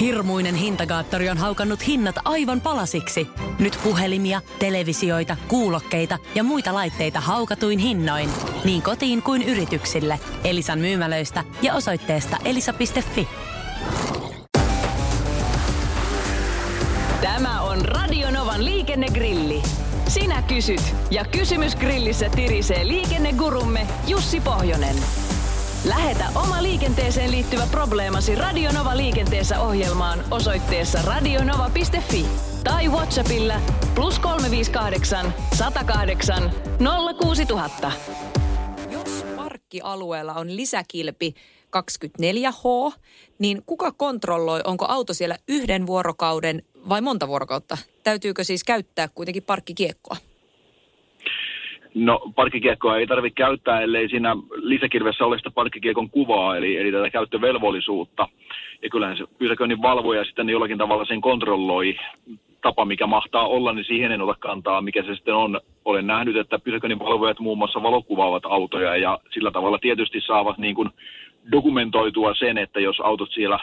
Hirmuinen hintakaattori on haukannut hinnat aivan palasiksi. Nyt puhelimia, televisioita, kuulokkeita ja muita laitteita haukatuin hinnoin. Niin kotiin kuin yrityksille. Elisan myymälöistä ja osoitteesta elisa.fi. Tämä on Radionovan liikennegrilli. Sinä kysyt ja kysymys grillissä tirisee liikennegurumme Jussi Pohjonen. Lähetä oma liikenteeseen liittyvä probleemasi Radionova liikenteessä ohjelmaan osoitteessa radionova.fi tai Whatsappilla plus 358 108 06000. Jos parkkialueella on lisäkilpi 24H, niin kuka kontrolloi, onko auto siellä yhden vuorokauden vai monta vuorokautta? Täytyykö siis käyttää kuitenkin parkkikiekkoa? No parkkikiekkoa ei tarvitse käyttää, ellei siinä lisäkirvessä ole sitä parkkikiekon kuvaa, eli, eli tätä käyttövelvollisuutta. Ja kyllähän se pysäköinnin valvoja sitten jollakin tavalla sen kontrolloi tapa, mikä mahtaa olla, niin siihen en ota kantaa, mikä se sitten on. Olen nähnyt, että pysäköinnin valvojat muun muassa valokuvaavat autoja ja sillä tavalla tietysti saavat niin kuin dokumentoitua sen, että jos autot siellä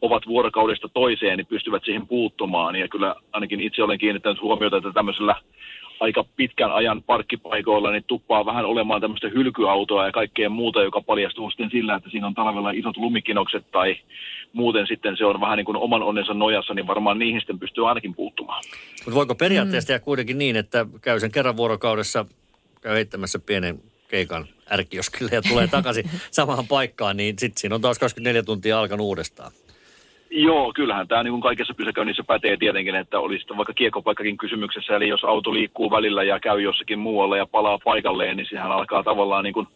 ovat vuorokaudesta toiseen, niin pystyvät siihen puuttumaan. Ja kyllä ainakin itse olen kiinnittänyt huomiota, että tämmöisellä aika pitkän ajan parkkipaikoilla, niin tuppaa vähän olemaan tämmöistä hylkyautoa ja kaikkea muuta, joka paljastuu sitten sillä, että siinä on talvella isot lumikinokset tai muuten sitten se on vähän niin kuin oman onnensa nojassa, niin varmaan niihin sitten pystyy ainakin puuttumaan. Mutta voiko periaatteessa mm. kuitenkin niin, että käy sen kerran vuorokaudessa, käy heittämässä pienen keikan ärkioskille ja tulee takaisin samaan paikkaan, niin sitten siinä on taas 24 tuntia alkanut uudestaan. Joo, kyllähän tämä niin kaikessa pysäköinnissä pätee tietenkin, että olisi vaikka kiekopaikkakin kysymyksessä, eli jos auto liikkuu välillä ja käy jossakin muualla ja palaa paikalleen, niin sehän alkaa tavallaan niin kuin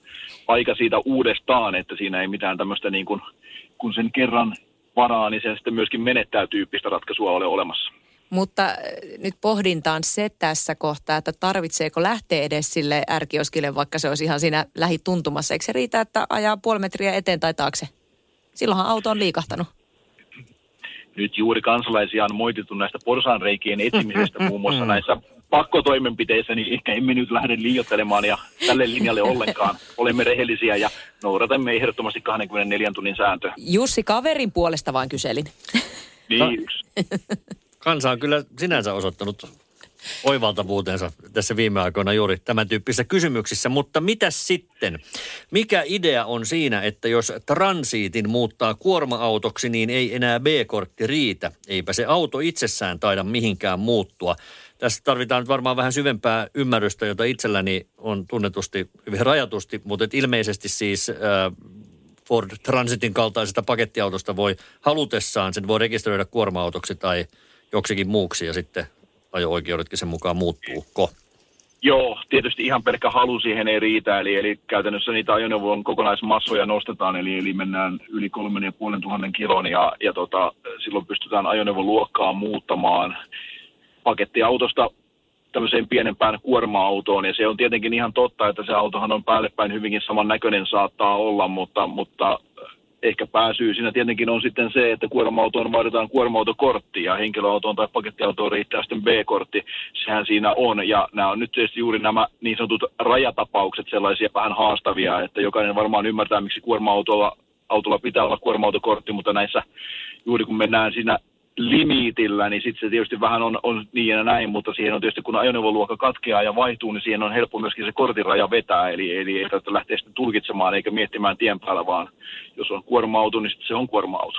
aika siitä uudestaan, että siinä ei mitään tämmöistä niin kuin, kun sen kerran varaa, niin se sitten myöskin menettää tyyppistä ratkaisua ole olemassa. Mutta äh, nyt pohdintaan se tässä kohtaa, että tarvitseeko lähteä edes sille ärkioskille, vaikka se olisi ihan siinä lähituntumassa. Eikö se riitä, että ajaa puoli metriä eteen tai taakse? Silloinhan auto on liikahtanut nyt juuri kansalaisia on moitettu näistä porsaanreikien etsimisestä muun muassa mm. näissä pakkotoimenpiteissä, niin ehkä emme nyt lähde liioittelemaan ja tälle linjalle ollenkaan. Olemme rehellisiä ja noudatamme ehdottomasti 24 tunnin sääntöä. Jussi, kaverin puolesta vain kyselin. Niin. Kansa on kyllä sinänsä osoittanut oivaltavuutensa tässä viime aikoina juuri tämän tyyppisissä kysymyksissä. Mutta mitä sitten? Mikä idea on siinä, että jos transiitin muuttaa kuorma-autoksi, niin ei enää B-kortti riitä? Eipä se auto itsessään taida mihinkään muuttua. Tässä tarvitaan nyt varmaan vähän syvempää ymmärrystä, jota itselläni on tunnetusti hyvin rajatusti, mutta ilmeisesti siis äh, Ford Transitin kaltaisesta pakettiautosta voi halutessaan, sen voi rekisteröidä kuorma-autoksi tai joksikin muuksi ja sitten ajo-oikeudetkin sen mukaan muuttuuko? Joo, tietysti ihan pelkkä halu siihen ei riitä, eli, eli käytännössä niitä ajoneuvon kokonaismassoja nostetaan, eli, eli mennään yli kolmen ja puolen tuhannen kilon, ja, ja tota, silloin pystytään ajoneuvon luokkaa muuttamaan pakettiautosta tämmöiseen pienempään kuorma-autoon, ja se on tietenkin ihan totta, että se autohan on päällepäin hyvinkin saman näköinen saattaa olla, mutta, mutta ehkä pääsyy siinä tietenkin on sitten se, että kuorma-autoon vaaditaan kuorma-autokortti ja henkilöautoon tai pakettiautoon riittää sitten B-kortti. Sehän siinä on ja nämä on nyt tietysti juuri nämä niin sanotut rajatapaukset sellaisia vähän haastavia, että jokainen varmaan ymmärtää, miksi kuorma-autolla autolla pitää olla kuorma-autokortti, mutta näissä juuri kun mennään siinä limitillä, niin sitten se tietysti vähän on, on niin ja näin, mutta siihen on tietysti kun ajoneuvoluokka katkeaa ja vaihtuu, niin siihen on helppo myöskin se kortiraja vetää, eli, eli ei tarvitse lähteä sitten tulkitsemaan eikä miettimään tien päällä, vaan jos on kuorma-auto, niin sitten se on kuorma-auto.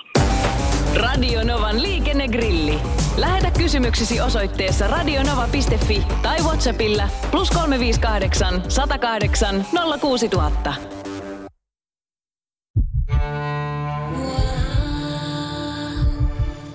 Radio Novan liikennegrilli. Lähetä kysymyksesi osoitteessa radionova.fi tai Whatsappilla plus 358 108 06000.